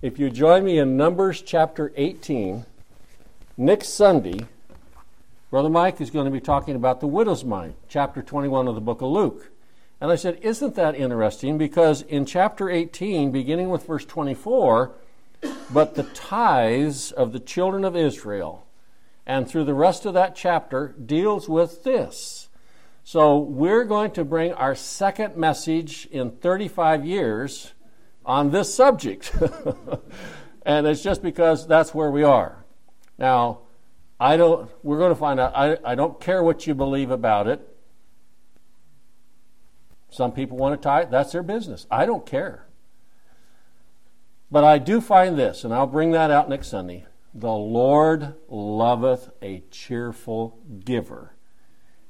if you join me in Numbers chapter 18, next Sunday, Brother Mike is going to be talking about the widow's mite, chapter 21 of the book of Luke. And I said, Isn't that interesting? Because in chapter 18, beginning with verse 24, but the tithes of the children of Israel, and through the rest of that chapter, deals with this. So we're going to bring our second message in 35 years on this subject. and it's just because that's where we are. Now, I don't, we're going to find out, I, I don't care what you believe about it. Some people want to tithe, that's their business. I don't care. But I do find this, and I'll bring that out next Sunday. The Lord loveth a cheerful giver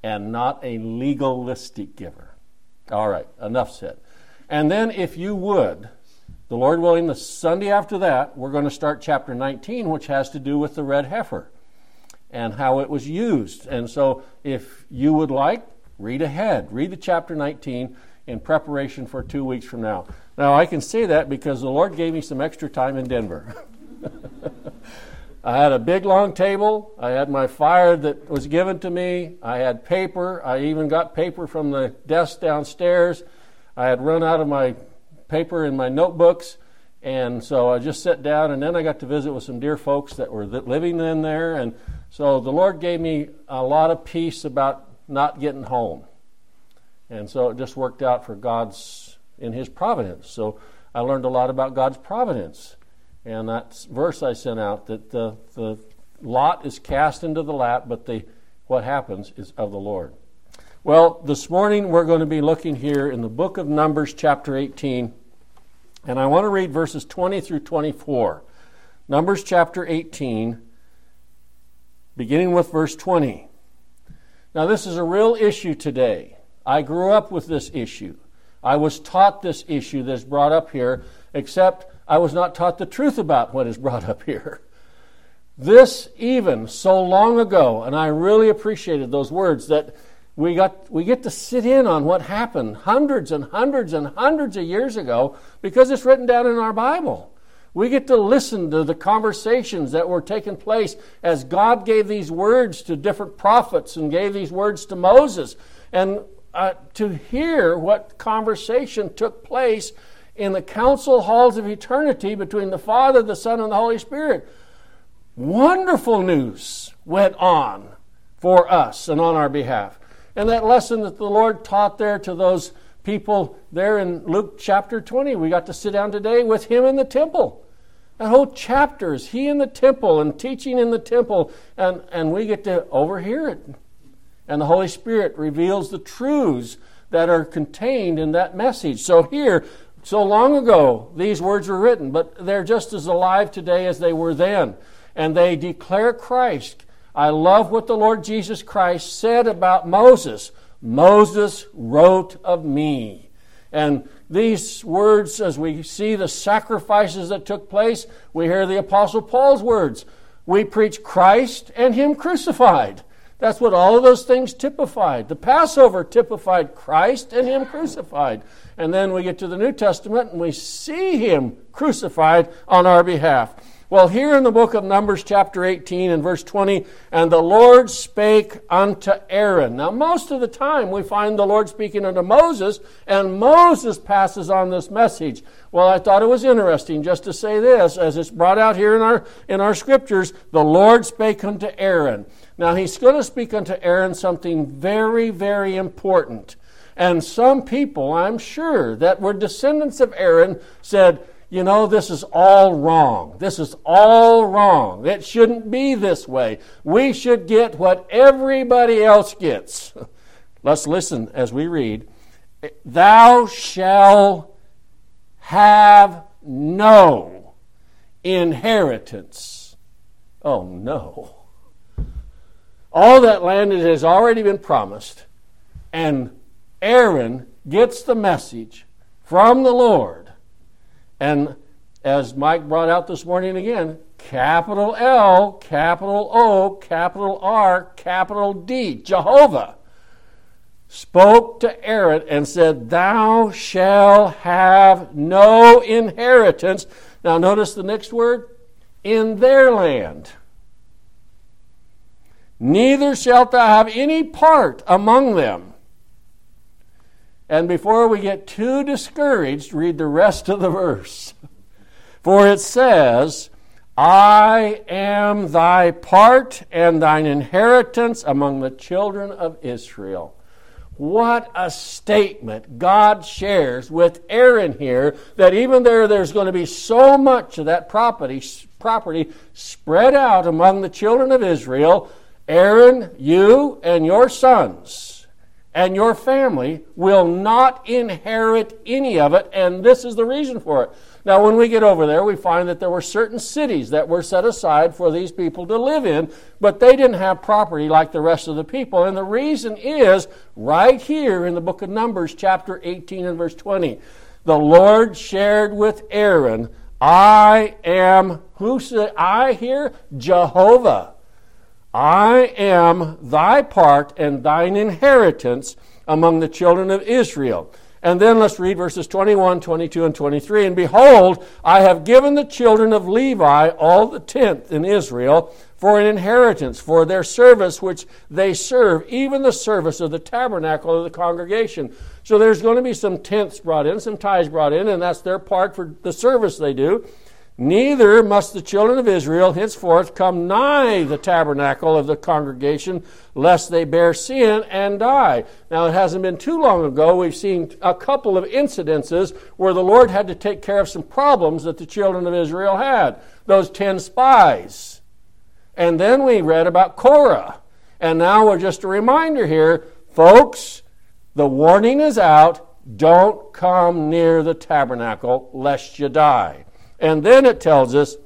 and not a legalistic giver. All right, enough said. And then, if you would, the Lord willing, the Sunday after that, we're going to start chapter 19, which has to do with the red heifer and how it was used. And so, if you would like, read ahead. Read the chapter 19 in preparation for two weeks from now. Now, I can say that because the Lord gave me some extra time in Denver. I had a big long table. I had my fire that was given to me. I had paper. I even got paper from the desk downstairs. I had run out of my paper in my notebooks. And so I just sat down, and then I got to visit with some dear folks that were living in there. And so the Lord gave me a lot of peace about not getting home. And so it just worked out for God's, in His providence. So I learned a lot about God's providence. And that verse I sent out that the, the lot is cast into the lap, but the, what happens is of the Lord. Well, this morning we're going to be looking here in the book of Numbers, chapter 18. And I want to read verses 20 through 24. Numbers chapter 18, beginning with verse 20. Now, this is a real issue today. I grew up with this issue. I was taught this issue that's brought up here, except I was not taught the truth about what is brought up here. This, even so long ago, and I really appreciated those words that we, got, we get to sit in on what happened hundreds and hundreds and hundreds of years ago because it's written down in our Bible. We get to listen to the conversations that were taking place as God gave these words to different prophets and gave these words to Moses. And uh, to hear what conversation took place in the council halls of eternity between the Father, the Son, and the Holy Spirit. Wonderful news went on for us and on our behalf. And that lesson that the Lord taught there to those people there in Luke chapter 20. We got to sit down today with him in the temple. That whole chapter is he in the temple and teaching in the temple, and, and we get to overhear it. And the Holy Spirit reveals the truths that are contained in that message. So here, so long ago, these words were written, but they're just as alive today as they were then. And they declare Christ. I love what the Lord Jesus Christ said about Moses. Moses wrote of me. And these words, as we see the sacrifices that took place, we hear the Apostle Paul's words. We preach Christ and Him crucified. That's what all of those things typified. The Passover typified Christ and Him crucified. And then we get to the New Testament and we see Him crucified on our behalf. Well, here in the book of Numbers, chapter 18 and verse 20, and the Lord spake unto Aaron. Now, most of the time we find the Lord speaking unto Moses, and Moses passes on this message. Well, I thought it was interesting just to say this, as it's brought out here in our, in our scriptures the Lord spake unto Aaron. Now, he's going to speak unto Aaron something very, very important. And some people, I'm sure, that were descendants of Aaron said, you know, this is all wrong. This is all wrong. It shouldn't be this way. We should get what everybody else gets. Let's listen as we read. Thou shalt have no inheritance. Oh, no. All that land has already been promised, and Aaron gets the message from the Lord and as Mike brought out this morning again, capital L, capital O, capital R, capital D, Jehovah. spoke to Aaron and said, Thou shalt have no inheritance. Now, notice the next word in their land. Neither shalt thou have any part among them. And before we get too discouraged, read the rest of the verse. For it says, I am thy part and thine inheritance among the children of Israel. What a statement God shares with Aaron here that even there there's going to be so much of that property property spread out among the children of Israel Aaron, you and your sons and your family will not inherit any of it, and this is the reason for it. Now, when we get over there, we find that there were certain cities that were set aside for these people to live in, but they didn't have property like the rest of the people. And the reason is right here in the book of Numbers, chapter 18 and verse 20. The Lord shared with Aaron, I am, who said I here? Jehovah. I am thy part and thine inheritance among the children of Israel. And then let's read verses 21, 22, and 23. And behold, I have given the children of Levi all the tenth in Israel for an inheritance, for their service which they serve, even the service of the tabernacle of the congregation. So there's going to be some tenths brought in, some tithes brought in, and that's their part for the service they do. Neither must the children of Israel henceforth come nigh the tabernacle of the congregation, lest they bear sin and die. Now, it hasn't been too long ago, we've seen a couple of incidences where the Lord had to take care of some problems that the children of Israel had. Those ten spies. And then we read about Korah. And now we're just a reminder here, folks, the warning is out don't come near the tabernacle lest you die. And then it tells us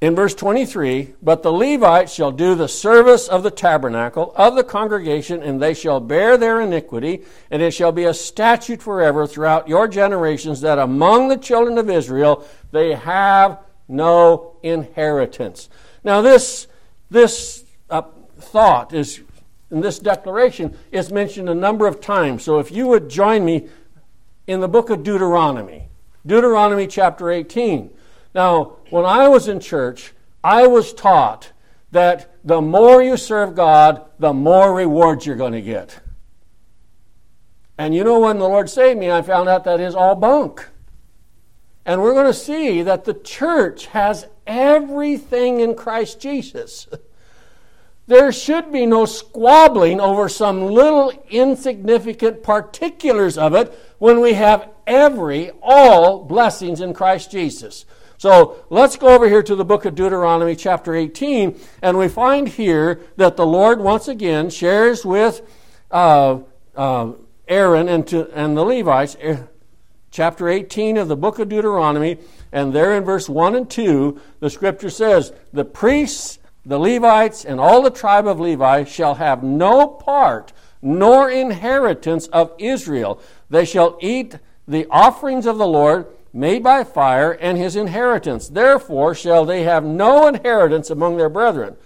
in verse 23 But the Levites shall do the service of the tabernacle of the congregation, and they shall bear their iniquity, and it shall be a statute forever throughout your generations that among the children of Israel they have no inheritance. Now, this, this uh, thought is, in this declaration, is mentioned a number of times. So if you would join me in the book of Deuteronomy. Deuteronomy chapter 18. Now, when I was in church, I was taught that the more you serve God, the more rewards you're going to get. And you know, when the Lord saved me, I found out that is all bunk. And we're going to see that the church has everything in Christ Jesus. There should be no squabbling over some little insignificant particulars of it when we have every, all blessings in Christ Jesus. So let's go over here to the book of Deuteronomy, chapter 18, and we find here that the Lord once again shares with uh, uh, Aaron and, to, and the Levites, eh, chapter 18 of the book of Deuteronomy, and there in verse 1 and 2, the scripture says, The priests the Levites and all the tribe of Levi shall have no part nor inheritance of Israel. They shall eat the offerings of the Lord made by fire and his inheritance. Therefore shall they have no inheritance among their brethren.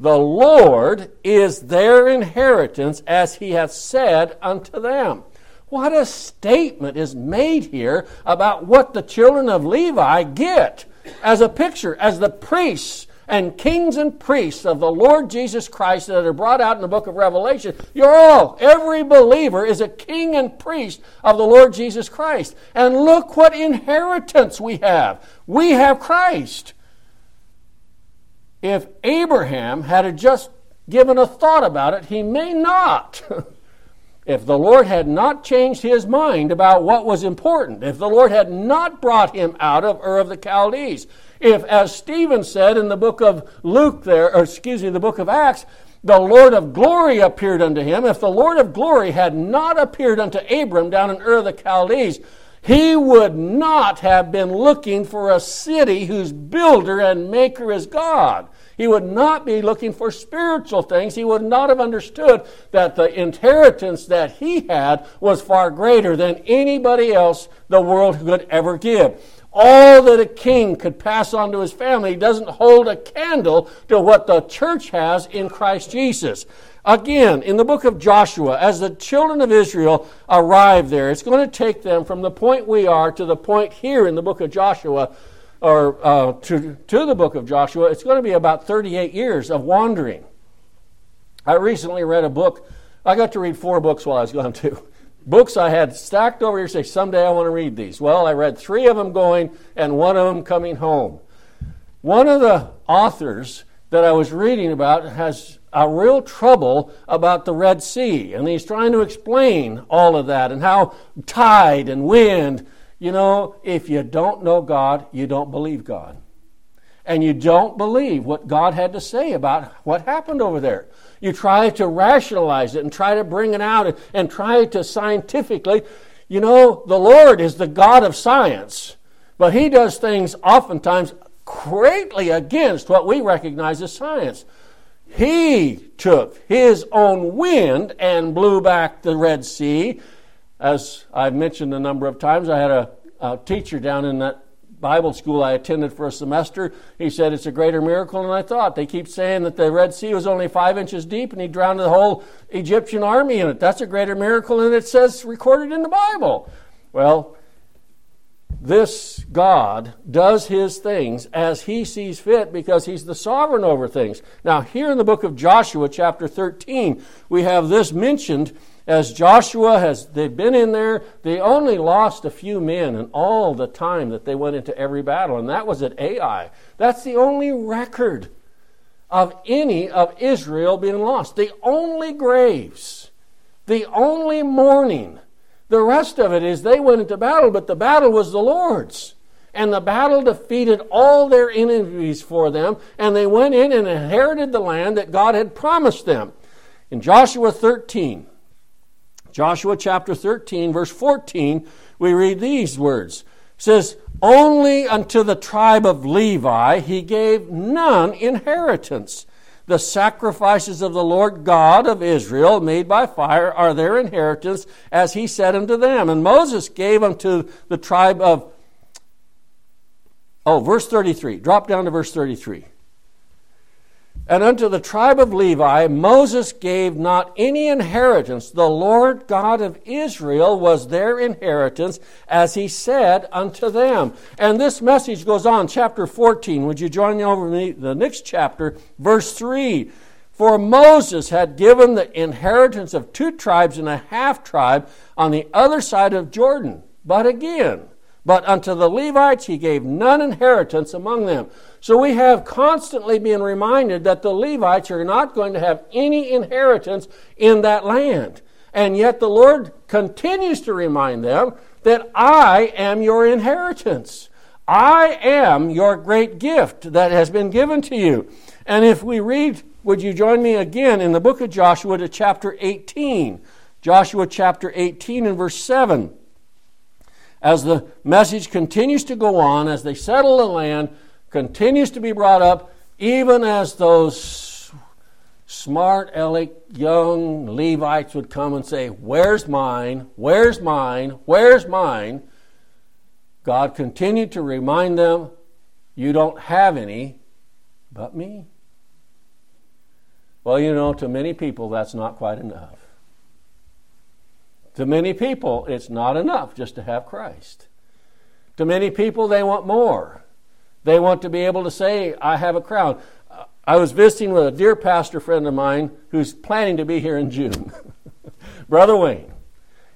The Lord is their inheritance as he hath said unto them. What a statement is made here about what the children of Levi get as a picture, as the priests and kings and priests of the Lord Jesus Christ that are brought out in the book of Revelation. You're all, every believer is a king and priest of the Lord Jesus Christ. And look what inheritance we have. We have Christ. If Abraham had just given a thought about it, he may not. if the Lord had not changed his mind about what was important, if the Lord had not brought him out of Ur of the Chaldees, if, as Stephen said in the book of Luke there, or excuse me, the book of Acts, the Lord of glory appeared unto him, if the Lord of glory had not appeared unto Abram down in Ur of the Chaldees, he would not have been looking for a city whose builder and maker is God. He would not be looking for spiritual things. He would not have understood that the inheritance that he had was far greater than anybody else the world could ever give all that a king could pass on to his family doesn't hold a candle to what the church has in Christ Jesus. Again, in the book of Joshua, as the children of Israel arrive there, it's going to take them from the point we are to the point here in the book of Joshua, or uh, to, to the book of Joshua. It's going to be about 38 years of wandering. I recently read a book. I got to read four books while I was gone too. Books I had stacked over here say, someday I want to read these. Well, I read three of them going and one of them coming home. One of the authors that I was reading about has a real trouble about the Red Sea. And he's trying to explain all of that and how tide and wind, you know, if you don't know God, you don't believe God. And you don't believe what God had to say about what happened over there. You try to rationalize it and try to bring it out and try to scientifically. You know, the Lord is the God of science, but He does things oftentimes greatly against what we recognize as science. He took his own wind and blew back the Red Sea. As I've mentioned a number of times, I had a, a teacher down in that Bible school I attended for a semester. He said it's a greater miracle than I thought. They keep saying that the Red Sea was only five inches deep and he drowned the whole Egyptian army in it. That's a greater miracle than it says recorded in the Bible. Well, this God does his things as he sees fit because he's the sovereign over things. Now, here in the book of Joshua, chapter 13, we have this mentioned as Joshua has, they've been in there, they only lost a few men in all the time that they went into every battle, and that was at Ai. That's the only record of any of Israel being lost. The only graves, the only mourning the rest of it is they went into battle, but the battle was the Lord's. And the battle defeated all their enemies for them, and they went in and inherited the land that God had promised them. In Joshua 13, Joshua chapter 13, verse 14, we read these words. It says, Only unto the tribe of Levi he gave none inheritance the sacrifices of the Lord God of Israel, made by fire, are their inheritance, as he said unto them. And Moses gave unto the tribe of. Oh, verse 33. Drop down to verse 33. And unto the tribe of Levi Moses gave not any inheritance. The Lord God of Israel was their inheritance, as he said unto them. And this message goes on, chapter 14. Would you join me over? The next chapter, verse 3. For Moses had given the inheritance of two tribes and a half tribe on the other side of Jordan. But again, but unto the Levites he gave none inheritance among them. So we have constantly been reminded that the Levites are not going to have any inheritance in that land. And yet the Lord continues to remind them that I am your inheritance. I am your great gift that has been given to you. And if we read, would you join me again in the book of Joshua to chapter 18? Joshua chapter 18 and verse 7 as the message continues to go on, as they settle the land, continues to be brought up, even as those smart, aleck, young Levites would come and say, Where's mine? Where's mine? Where's mine? God continued to remind them, You don't have any but me. Well, you know, to many people, that's not quite enough. To many people, it's not enough just to have Christ. To many people, they want more. They want to be able to say, I have a crown. I was visiting with a dear pastor friend of mine who's planning to be here in June, Brother Wayne.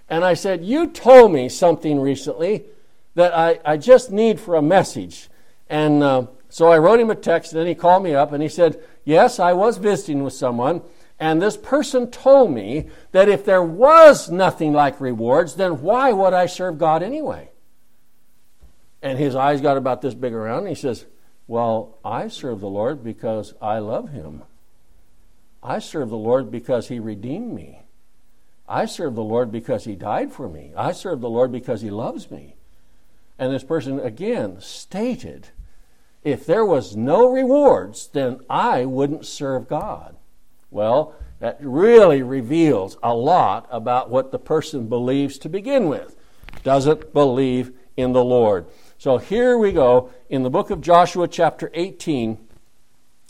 And I said, You told me something recently that I, I just need for a message. And uh, so I wrote him a text, and then he called me up and he said, Yes, I was visiting with someone, and this person told me that if there was nothing like rewards, then why would I serve God anyway? And his eyes got about this big around, and he says, Well, I serve the Lord because I love him. I serve the Lord because he redeemed me. I serve the Lord because he died for me. I serve the Lord because he loves me. And this person again stated, if there was no rewards, then I wouldn't serve God. Well, that really reveals a lot about what the person believes to begin with. Doesn't believe in the Lord. So here we go in the book of Joshua, chapter 18.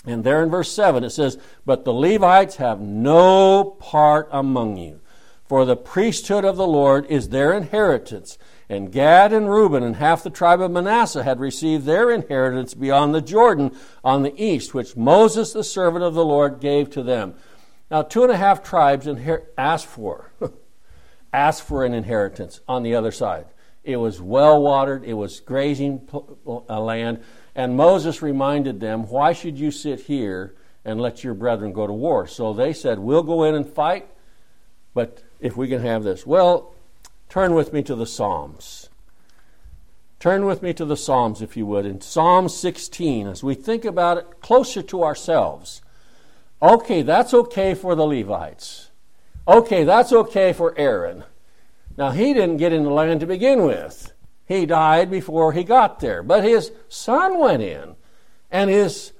And there in verse 7 it says, But the Levites have no part among you, for the priesthood of the Lord is their inheritance. And Gad and Reuben and half the tribe of Manasseh had received their inheritance beyond the Jordan on the east, which Moses, the servant of the Lord, gave to them. Now, two and a half tribes inher- asked for, asked for an inheritance on the other side. It was well watered, it was grazing uh, land, and Moses reminded them, Why should you sit here and let your brethren go to war? So they said, We'll go in and fight, but if we can have this. Well, turn with me to the Psalms. Turn with me to the Psalms, if you would, in Psalm 16, as we think about it closer to ourselves. Okay, that's okay for the Levites. Okay, that's okay for Aaron. Now, he didn't get in the land to begin with. He died before he got there. But his son went in, and his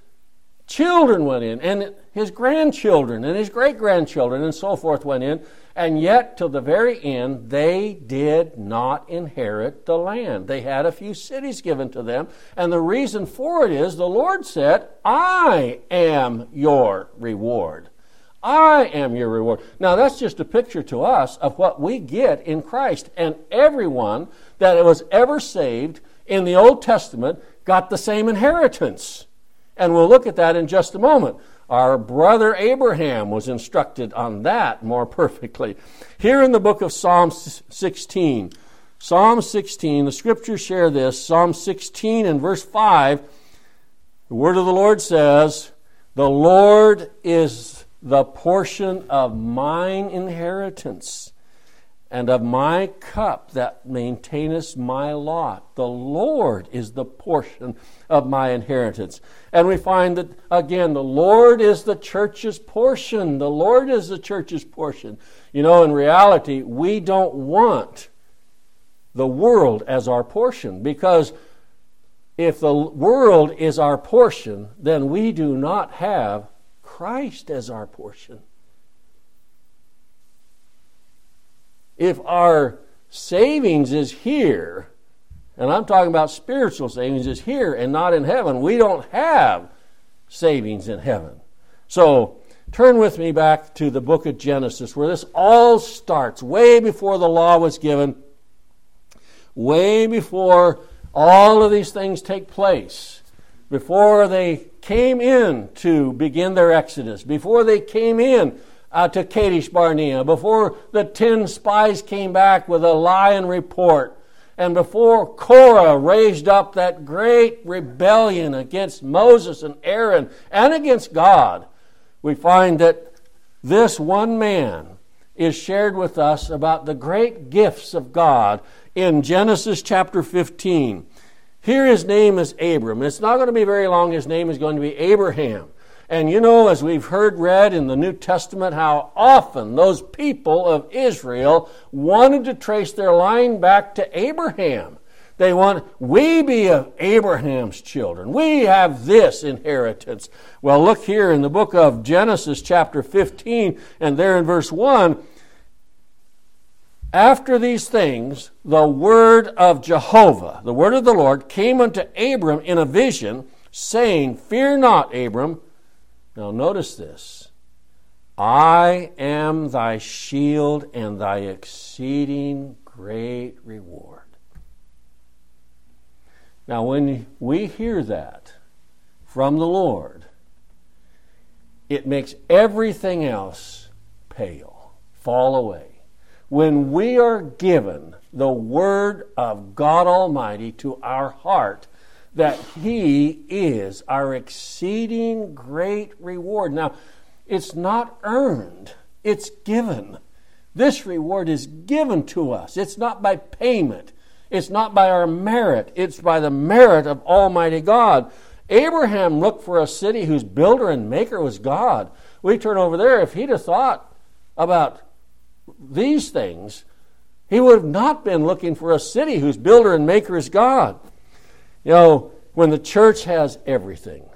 children went in, and his grandchildren, and his great grandchildren, and so forth went in. And yet, till the very end, they did not inherit the land. They had a few cities given to them. And the reason for it is the Lord said, I am your reward. I am your reward. Now, that's just a picture to us of what we get in Christ. And everyone that was ever saved in the Old Testament got the same inheritance. And we'll look at that in just a moment. Our brother Abraham was instructed on that more perfectly. Here in the book of Psalm 16, Psalm 16, the scriptures share this. Psalm 16 and verse 5, the word of the Lord says, The Lord is the portion of mine inheritance and of my cup that maintaineth my lot. The Lord is the portion of my inheritance. And we find that, again, the Lord is the church's portion. The Lord is the church's portion. You know, in reality, we don't want the world as our portion because if the world is our portion, then we do not have Christ as our portion. If our savings is here, and I'm talking about spiritual savings, is here and not in heaven, we don't have savings in heaven. So, turn with me back to the book of Genesis, where this all starts, way before the law was given, way before all of these things take place, before they came in to begin their exodus, before they came in uh, to Kadesh Barnea, before the ten spies came back with a lying report, and before Korah raised up that great rebellion against Moses and Aaron and against God, we find that this one man is shared with us about the great gifts of God in Genesis chapter 15. Here his name is Abram. It's not going to be very long, his name is going to be Abraham. And you know, as we've heard read in the New Testament, how often those people of Israel wanted to trace their line back to Abraham. They want, we be of Abraham's children. We have this inheritance. Well, look here in the book of Genesis, chapter 15, and there in verse 1. After these things, the word of Jehovah, the word of the Lord, came unto Abram in a vision, saying, Fear not, Abram. Now, notice this I am thy shield and thy exceeding great reward. Now, when we hear that from the Lord, it makes everything else pale, fall away. When we are given the Word of God Almighty to our heart, that He is our exceeding great reward. Now, it's not earned, it's given. This reward is given to us. It's not by payment, it's not by our merit, it's by the merit of Almighty God. Abraham looked for a city whose builder and maker was God. We turn over there, if he'd have thought about these things, he would have not been looking for a city whose builder and maker is God. You know, when the church has everything,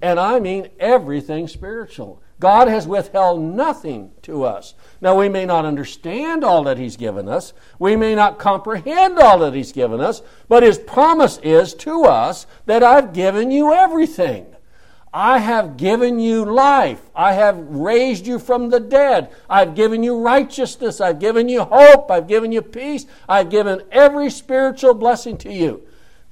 and I mean everything spiritual, God has withheld nothing to us. Now, we may not understand all that He's given us, we may not comprehend all that He's given us, but His promise is to us that I've given you everything. I have given you life. I have raised you from the dead. I've given you righteousness. I've given you hope. I've given you peace. I've given every spiritual blessing to you.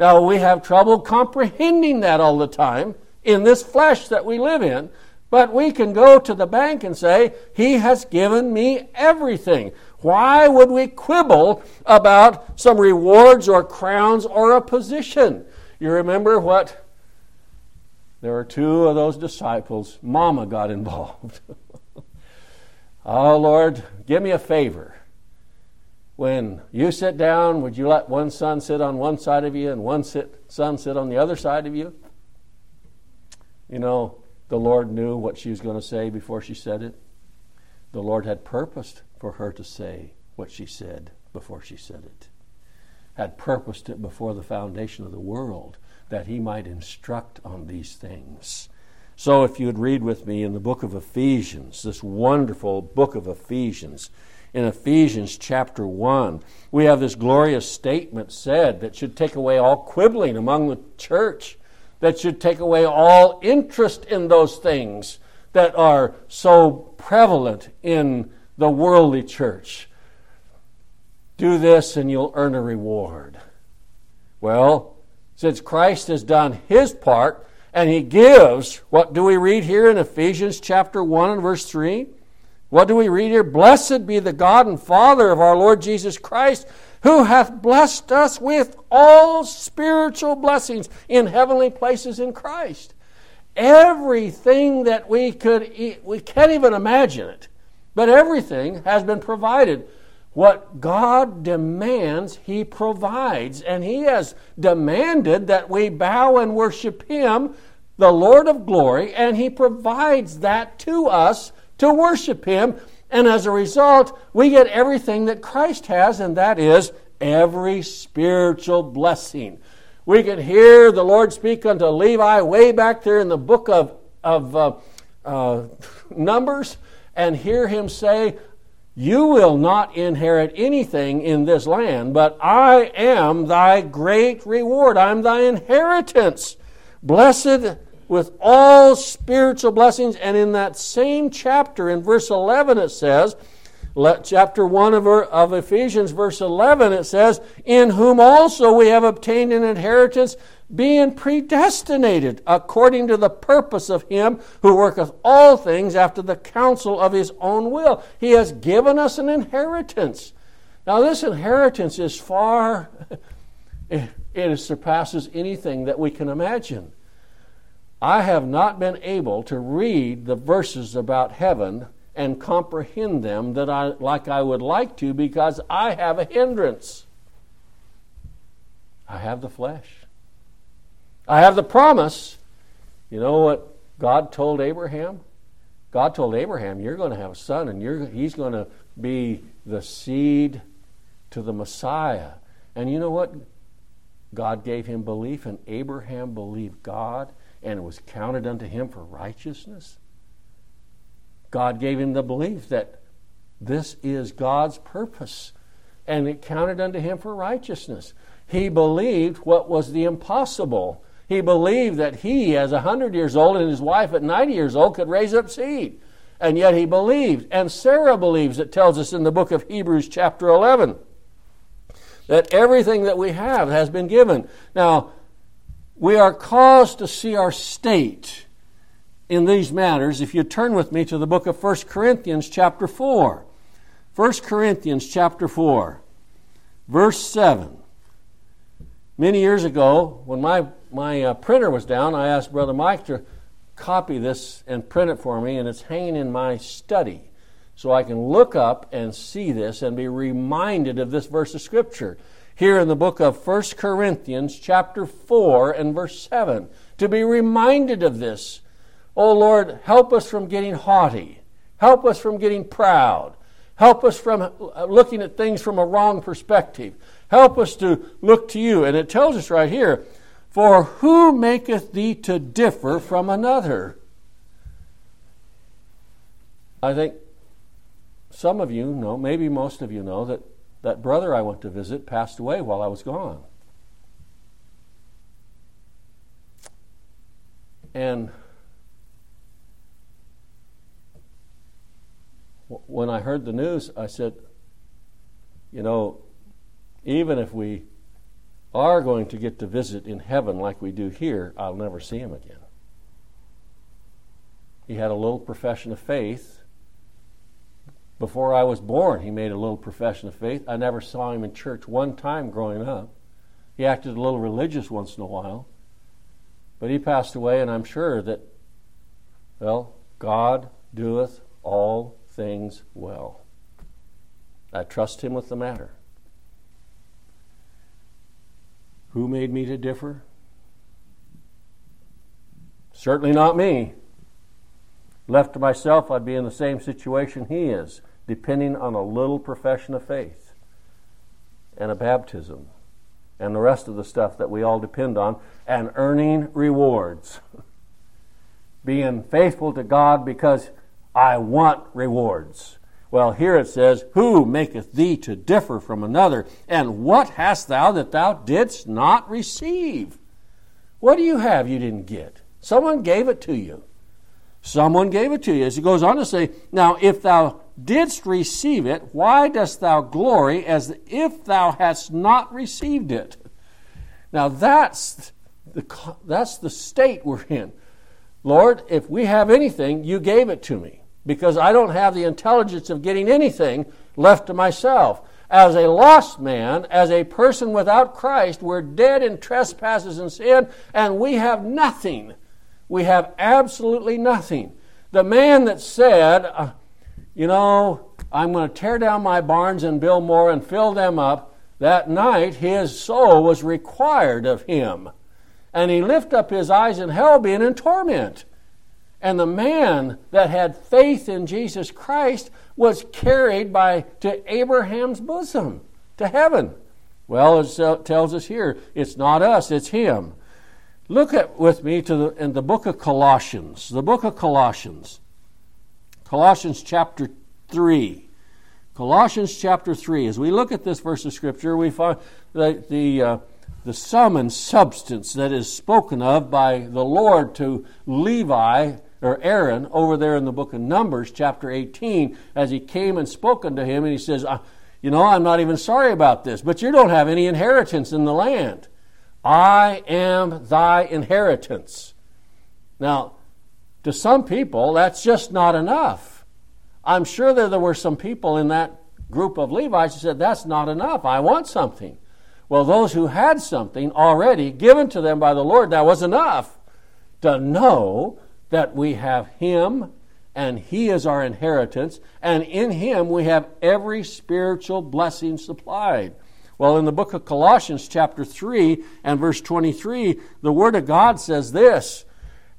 Now, we have trouble comprehending that all the time in this flesh that we live in, but we can go to the bank and say, He has given me everything. Why would we quibble about some rewards or crowns or a position? You remember what there were two of those disciples. Mama got involved. oh, Lord, give me a favor. When you sit down, would you let one son sit on one side of you and one sit, son sit on the other side of you? You know, the Lord knew what she was going to say before she said it. The Lord had purposed for her to say what she said before she said it, had purposed it before the foundation of the world that he might instruct on these things. So, if you'd read with me in the book of Ephesians, this wonderful book of Ephesians, in Ephesians chapter 1, we have this glorious statement said that should take away all quibbling among the church, that should take away all interest in those things that are so prevalent in the worldly church. Do this and you'll earn a reward. Well, since Christ has done his part and he gives, what do we read here in Ephesians chapter 1 and verse 3? What do we read here? Blessed be the God and Father of our Lord Jesus Christ, who hath blessed us with all spiritual blessings in heavenly places in Christ. Everything that we could eat, we can't even imagine it, but everything has been provided what God demands, He provides. And He has demanded that we bow and worship Him, the Lord of glory, and He provides that to us to worship Him. And as a result, we get everything that Christ has, and that is every spiritual blessing. We can hear the Lord speak unto Levi way back there in the book of, of uh, uh, Numbers and hear him say, you will not inherit anything in this land, but I am thy great reward. I'm thy inheritance. Blessed with all spiritual blessings. And in that same chapter, in verse 11, it says, chapter 1 of, of Ephesians, verse 11, it says, In whom also we have obtained an inheritance being predestinated according to the purpose of him who worketh all things after the counsel of his own will. He has given us an inheritance. Now, this inheritance is far, it surpasses anything that we can imagine. I have not been able to read the verses about heaven and comprehend them that I like I would like to because I have a hindrance. I have the flesh. I have the promise. You know what God told Abraham? God told Abraham, You're going to have a son, and he's going to be the seed to the Messiah. And you know what? God gave him belief, and Abraham believed God, and it was counted unto him for righteousness. God gave him the belief that this is God's purpose, and it counted unto him for righteousness. He believed what was the impossible he believed that he, as a 100 years old, and his wife at 90 years old, could raise up seed. And yet he believed. And Sarah believes, it tells us in the book of Hebrews, chapter 11, that everything that we have has been given. Now, we are caused to see our state in these matters if you turn with me to the book of 1 Corinthians, chapter 4. 1 Corinthians, chapter 4, verse 7. Many years ago, when my my uh, printer was down, I asked Brother Mike to copy this and print it for me, and it's hanging in my study. So I can look up and see this and be reminded of this verse of Scripture. Here in the book of 1 Corinthians, chapter 4, and verse 7. To be reminded of this. Oh Lord, help us from getting haughty. Help us from getting proud. Help us from uh, looking at things from a wrong perspective. Help us to look to you. And it tells us right here for who maketh thee to differ from another? I think some of you know, maybe most of you know, that that brother I went to visit passed away while I was gone. And when I heard the news, I said, you know, even if we are going to get to visit in heaven like we do here, I'll never see him again. He had a little profession of faith before I was born, he made a little profession of faith. I never saw him in church one time growing up. He acted a little religious once in a while. But he passed away, and I'm sure that, well, God doeth all things well. I trust him with the matter. Who made me to differ? Certainly not me. Left to myself, I'd be in the same situation he is, depending on a little profession of faith and a baptism and the rest of the stuff that we all depend on and earning rewards. Being faithful to God because I want rewards. Well, here it says, Who maketh thee to differ from another? And what hast thou that thou didst not receive? What do you have you didn't get? Someone gave it to you. Someone gave it to you. As he goes on to say, Now if thou didst receive it, why dost thou glory as if thou hadst not received it? Now that's the, that's the state we're in. Lord, if we have anything, you gave it to me because I don't have the intelligence of getting anything left to myself. As a lost man, as a person without Christ, we're dead in trespasses and sin, and we have nothing. We have absolutely nothing. The man that said, uh, You know, I'm going to tear down my barns and build more and fill them up, that night his soul was required of him. And he lifted up his eyes in hell, being in torment. And the man that had faith in Jesus Christ was carried by to Abraham's bosom, to heaven. Well, it tells us here, it's not us, it's him. Look at with me to the, in the book of Colossians. The book of Colossians. Colossians chapter 3. Colossians chapter 3. As we look at this verse of Scripture, we find that the, uh, the sum and substance that is spoken of by the Lord to Levi or Aaron over there in the book of Numbers, chapter 18, as he came and spoke unto him, and he says, You know, I'm not even sorry about this, but you don't have any inheritance in the land. I am thy inheritance. Now, to some people, that's just not enough. I'm sure that there were some people in that group of Levites who said, That's not enough. I want something. Well, those who had something already given to them by the Lord, that was enough to know that we have Him and He is our inheritance, and in Him we have every spiritual blessing supplied. Well, in the book of Colossians, chapter 3 and verse 23, the Word of God says this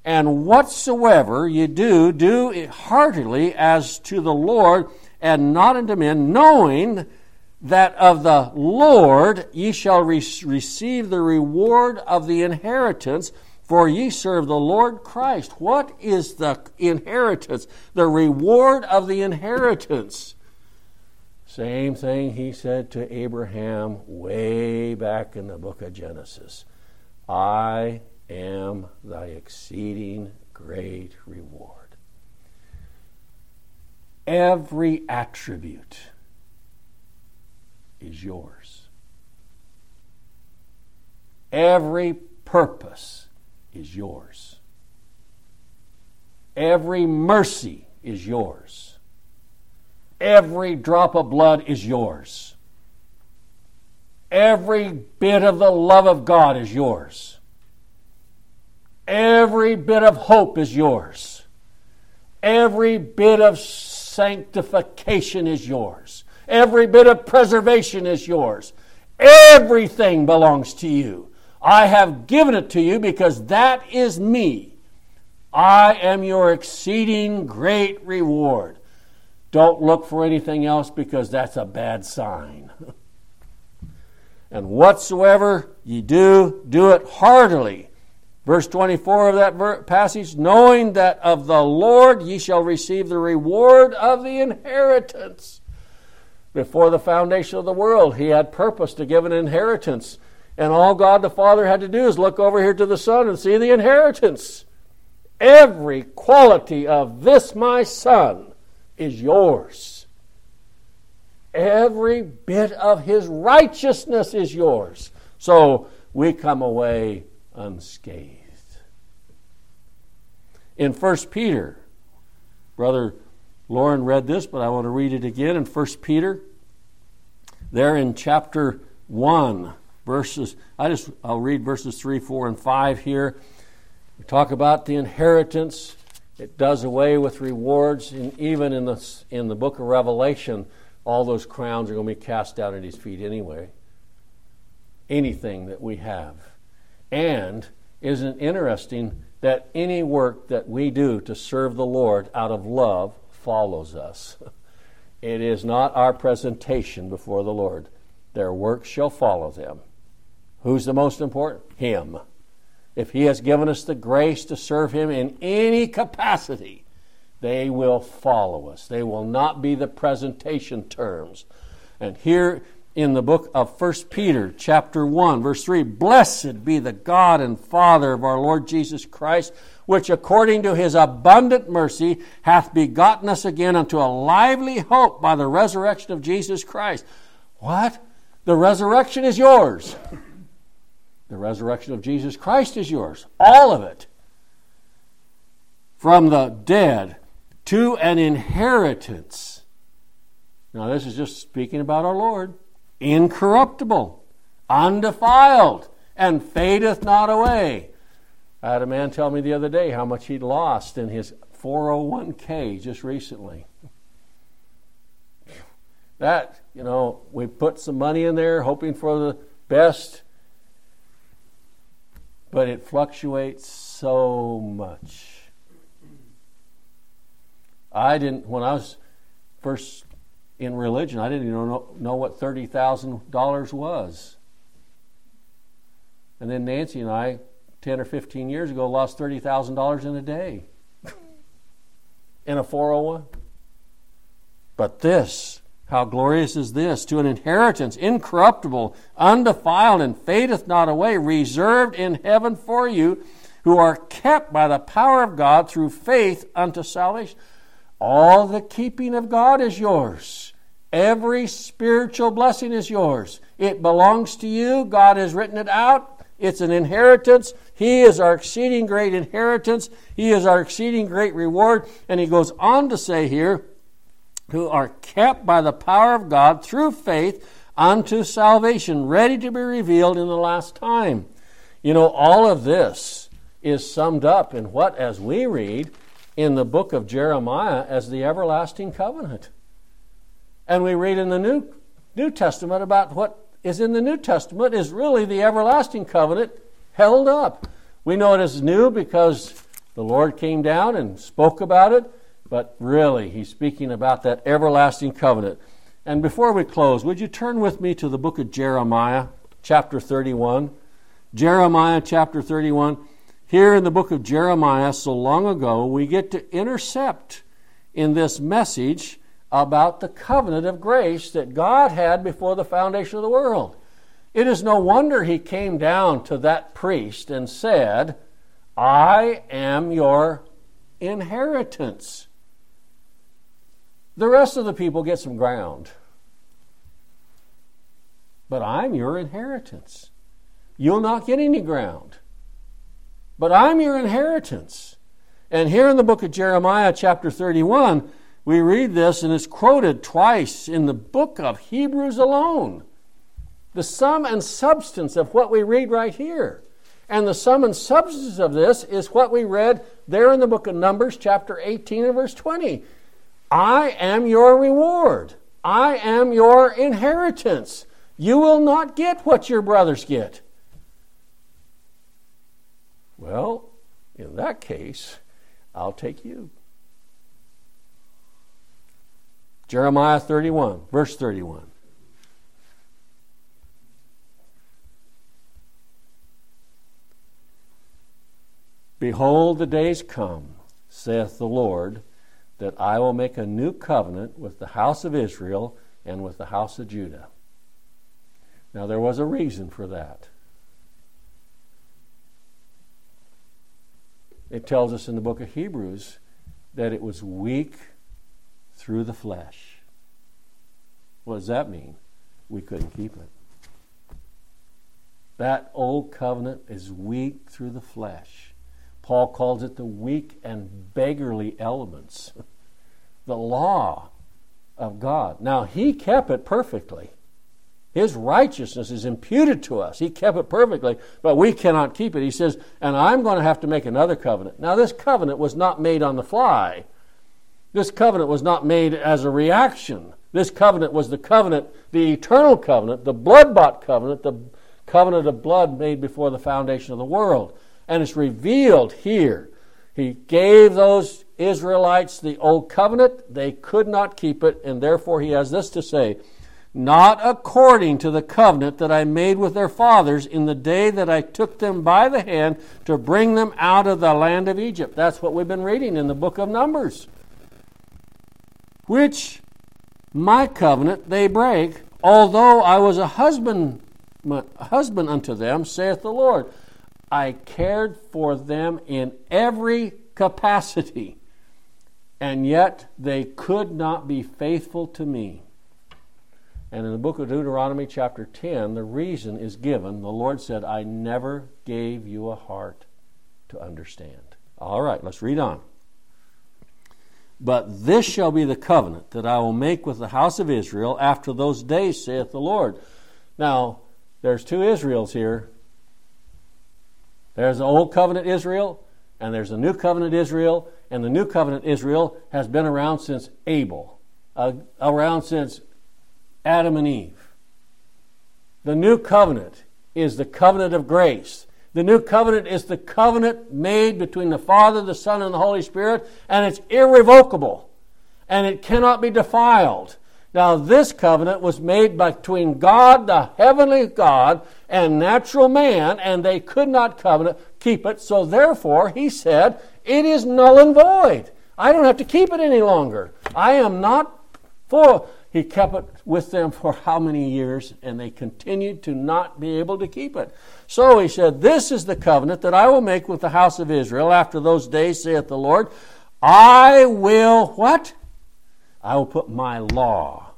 And whatsoever ye do, do it heartily as to the Lord and not unto men, knowing that of the Lord ye shall re- receive the reward of the inheritance for ye serve the Lord Christ. What is the inheritance? The reward of the inheritance. Same thing he said to Abraham way back in the book of Genesis I am thy exceeding great reward. Every attribute is yours. Every purpose is yours. Every mercy is yours. Every drop of blood is yours. Every bit of the love of God is yours. Every bit of hope is yours. Every bit of sanctification is yours. Every bit of preservation is yours. Everything belongs to you. I have given it to you because that is me. I am your exceeding great reward. Don't look for anything else because that's a bad sign. and whatsoever ye do, do it heartily. Verse 24 of that passage, knowing that of the Lord ye shall receive the reward of the inheritance. Before the foundation of the world, he had purpose to give an inheritance and all God the Father had to do is look over here to the Son and see the inheritance. Every quality of this my Son is yours. Every bit of his righteousness is yours. So we come away unscathed. In 1 Peter, Brother Lauren read this, but I want to read it again in 1 Peter. There in chapter 1, verses, I just, I'll read verses 3, 4, and 5 here. We talk about the inheritance. It does away with rewards. And even in the, in the book of Revelation, all those crowns are going to be cast down at his feet anyway. Anything that we have. And isn't interesting that any work that we do to serve the Lord out of love follows us? It is not our presentation before the Lord. Their works shall follow them. Who's the most important? Him. If He has given us the grace to serve Him in any capacity, they will follow us. They will not be the presentation terms. And here in the book of 1 Peter, chapter 1, verse 3 Blessed be the God and Father of our Lord Jesus Christ, which according to his abundant mercy hath begotten us again unto a lively hope by the resurrection of Jesus Christ. What? The resurrection is yours. The resurrection of Jesus Christ is yours. All of it. From the dead to an inheritance. Now, this is just speaking about our Lord. Incorruptible, undefiled, and fadeth not away. I had a man tell me the other day how much he'd lost in his 401k just recently. That, you know, we put some money in there hoping for the best, but it fluctuates so much. I didn't, when I was first in religion, I didn't even know, know what $30,000 was. And then Nancy and I, 10 or 15 years ago, lost $30,000 in a day in a 401. But this, how glorious is this, to an inheritance incorruptible, undefiled, and fadeth not away, reserved in heaven for you, who are kept by the power of God through faith unto salvation. All the keeping of God is yours. Every spiritual blessing is yours. It belongs to you. God has written it out. It's an inheritance. He is our exceeding great inheritance. He is our exceeding great reward. And he goes on to say here, who are kept by the power of God through faith unto salvation, ready to be revealed in the last time. You know, all of this is summed up in what, as we read, in the book of Jeremiah as the everlasting covenant. And we read in the New, New Testament about what is in the New Testament is really the everlasting covenant held up. We know it is new because the Lord came down and spoke about it, but really, He's speaking about that everlasting covenant. And before we close, would you turn with me to the book of Jeremiah, chapter 31? Jeremiah, chapter 31. Here in the book of Jeremiah, so long ago, we get to intercept in this message about the covenant of grace that God had before the foundation of the world. It is no wonder he came down to that priest and said, I am your inheritance. The rest of the people get some ground. But I'm your inheritance. You'll not get any ground but I'm your inheritance. And here in the book of Jeremiah, chapter 31, we read this, and it's quoted twice in the book of Hebrews alone. The sum and substance of what we read right here. And the sum and substance of this is what we read there in the book of Numbers, chapter 18 and verse 20. I am your reward. I am your inheritance. You will not get what your brothers get. Well, in that case, I'll take you. Jeremiah 31, verse 31. Behold, the days come, saith the Lord, that I will make a new covenant with the house of Israel and with the house of Judah. Now, there was a reason for that. It tells us in the book of Hebrews that it was weak through the flesh. What does that mean? We couldn't keep it. That old covenant is weak through the flesh. Paul calls it the weak and beggarly elements. the law of God. Now, he kept it perfectly. His righteousness is imputed to us. He kept it perfectly, but we cannot keep it. He says, and I'm going to have to make another covenant. Now, this covenant was not made on the fly. This covenant was not made as a reaction. This covenant was the covenant, the eternal covenant, the blood bought covenant, the covenant of blood made before the foundation of the world. And it's revealed here. He gave those Israelites the old covenant. They could not keep it, and therefore he has this to say Not according to the covenant that I made with their fathers in the day that I took them by the hand to bring them out of the land of Egypt. That's what we've been reading in the book of Numbers. Which my covenant they break, although I was a husband husband unto them, saith the Lord. I cared for them in every capacity, and yet they could not be faithful to me. And in the book of Deuteronomy, chapter 10, the reason is given. The Lord said, I never gave you a heart to understand. All right, let's read on. But this shall be the covenant that I will make with the house of Israel after those days, saith the Lord. Now, there's two Israels here. There's the old covenant Israel, and there's the new covenant Israel, and the new covenant Israel has been around since Abel, uh, around since Adam and Eve. The new covenant is the covenant of grace. The new covenant is the covenant made between the Father, the Son, and the Holy Spirit, and it's irrevocable, and it cannot be defiled. Now, this covenant was made between God, the heavenly God, and natural man, and they could not covenant keep it. So, therefore, he said, it is null and void. I don't have to keep it any longer. I am not for. He kept it with them for how many years, and they continued to not be able to keep it. So he said, This is the covenant that I will make with the house of Israel after those days, saith the Lord. I will what? I will put my law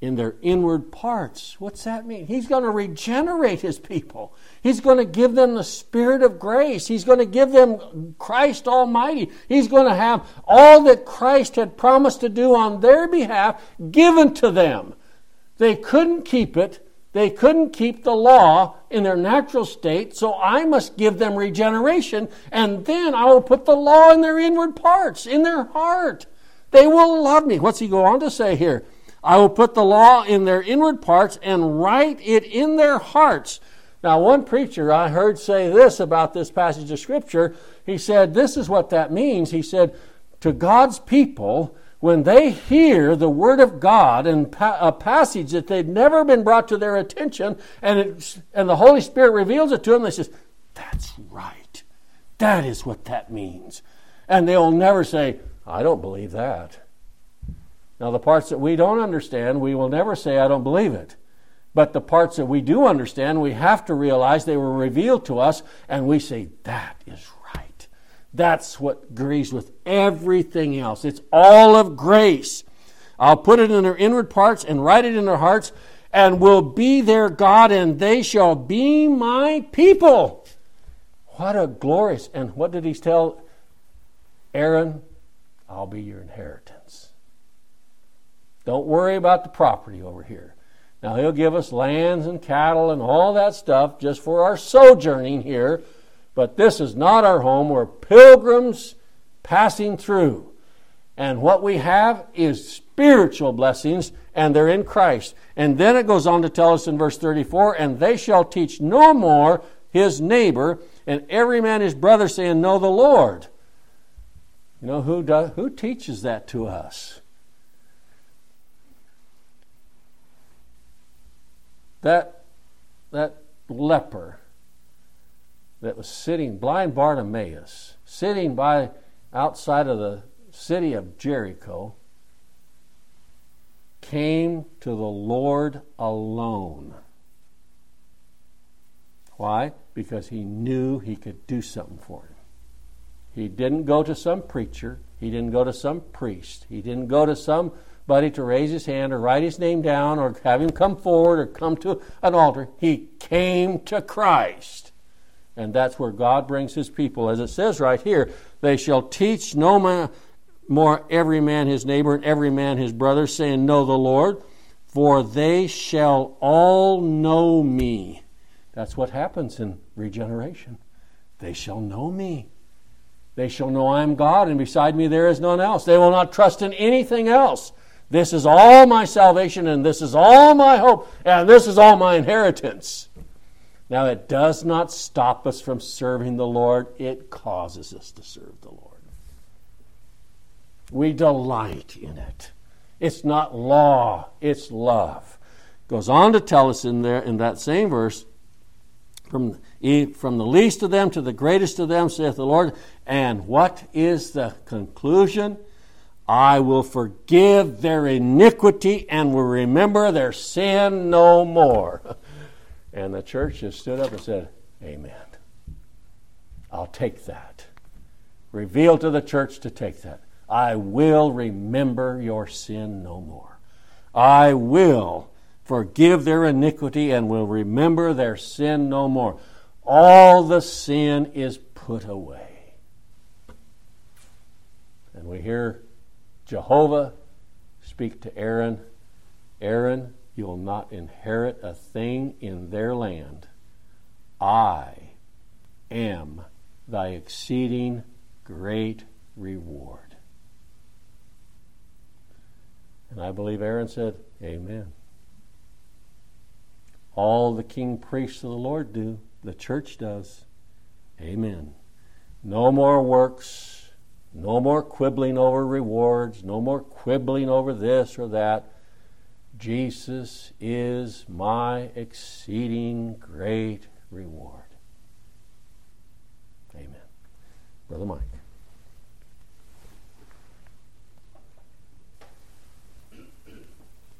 in their inward parts. What's that mean? He's going to regenerate his people. He's going to give them the spirit of grace. He's going to give them Christ Almighty. He's going to have all that Christ had promised to do on their behalf given to them. They couldn't keep it. They couldn't keep the law in their natural state, so I must give them regeneration, and then I will put the law in their inward parts, in their heart. They will love me. What's he go on to say here? I will put the law in their inward parts and write it in their hearts. Now, one preacher I heard say this about this passage of Scripture. He said, This is what that means. He said, To God's people, when they hear the Word of God and a passage that they've never been brought to their attention, and, and the Holy Spirit reveals it to them, they say, That's right. That is what that means. And they'll never say, I don't believe that. Now, the parts that we don't understand, we will never say, I don't believe it. But the parts that we do understand, we have to realize they were revealed to us, and we say, that is right. That's what agrees with everything else. It's all of grace. I'll put it in their inward parts and write it in their hearts, and will be their God, and they shall be my people. What a glorious. And what did he tell Aaron? I'll be your inheritance. Don't worry about the property over here. Now, He'll give us lands and cattle and all that stuff just for our sojourning here, but this is not our home. We're pilgrims passing through. And what we have is spiritual blessings, and they're in Christ. And then it goes on to tell us in verse 34 and they shall teach no more his neighbor, and every man his brother, saying, Know the Lord. You know, who, does, who teaches that to us? That, that leper that was sitting, blind Bartimaeus, sitting by outside of the city of Jericho, came to the Lord alone. Why? Because he knew he could do something for him. He didn't go to some preacher. He didn't go to some priest. He didn't go to somebody to raise his hand or write his name down or have him come forward or come to an altar. He came to Christ. And that's where God brings his people. As it says right here, they shall teach no man more every man his neighbor and every man his brother, saying, Know the Lord, for they shall all know me. That's what happens in regeneration. They shall know me. They shall know I am God, and beside me there is none else. They will not trust in anything else. This is all my salvation, and this is all my hope, and this is all my inheritance. Now, it does not stop us from serving the Lord, it causes us to serve the Lord. We delight in it. It's not law, it's love. Goes on to tell us in there in that same verse, from, from the least of them to the greatest of them, saith the Lord. And what is the conclusion? I will forgive their iniquity and will remember their sin no more. And the church just stood up and said, Amen. I'll take that. Reveal to the church to take that. I will remember your sin no more. I will forgive their iniquity and will remember their sin no more. All the sin is put away. And we hear Jehovah speak to Aaron Aaron, you'll not inherit a thing in their land. I am thy exceeding great reward. And I believe Aaron said, Amen. All the king priests of the Lord do, the church does. Amen. No more works, no more quibbling over rewards, no more quibbling over this or that. Jesus is my exceeding great reward. Amen. Brother Mike.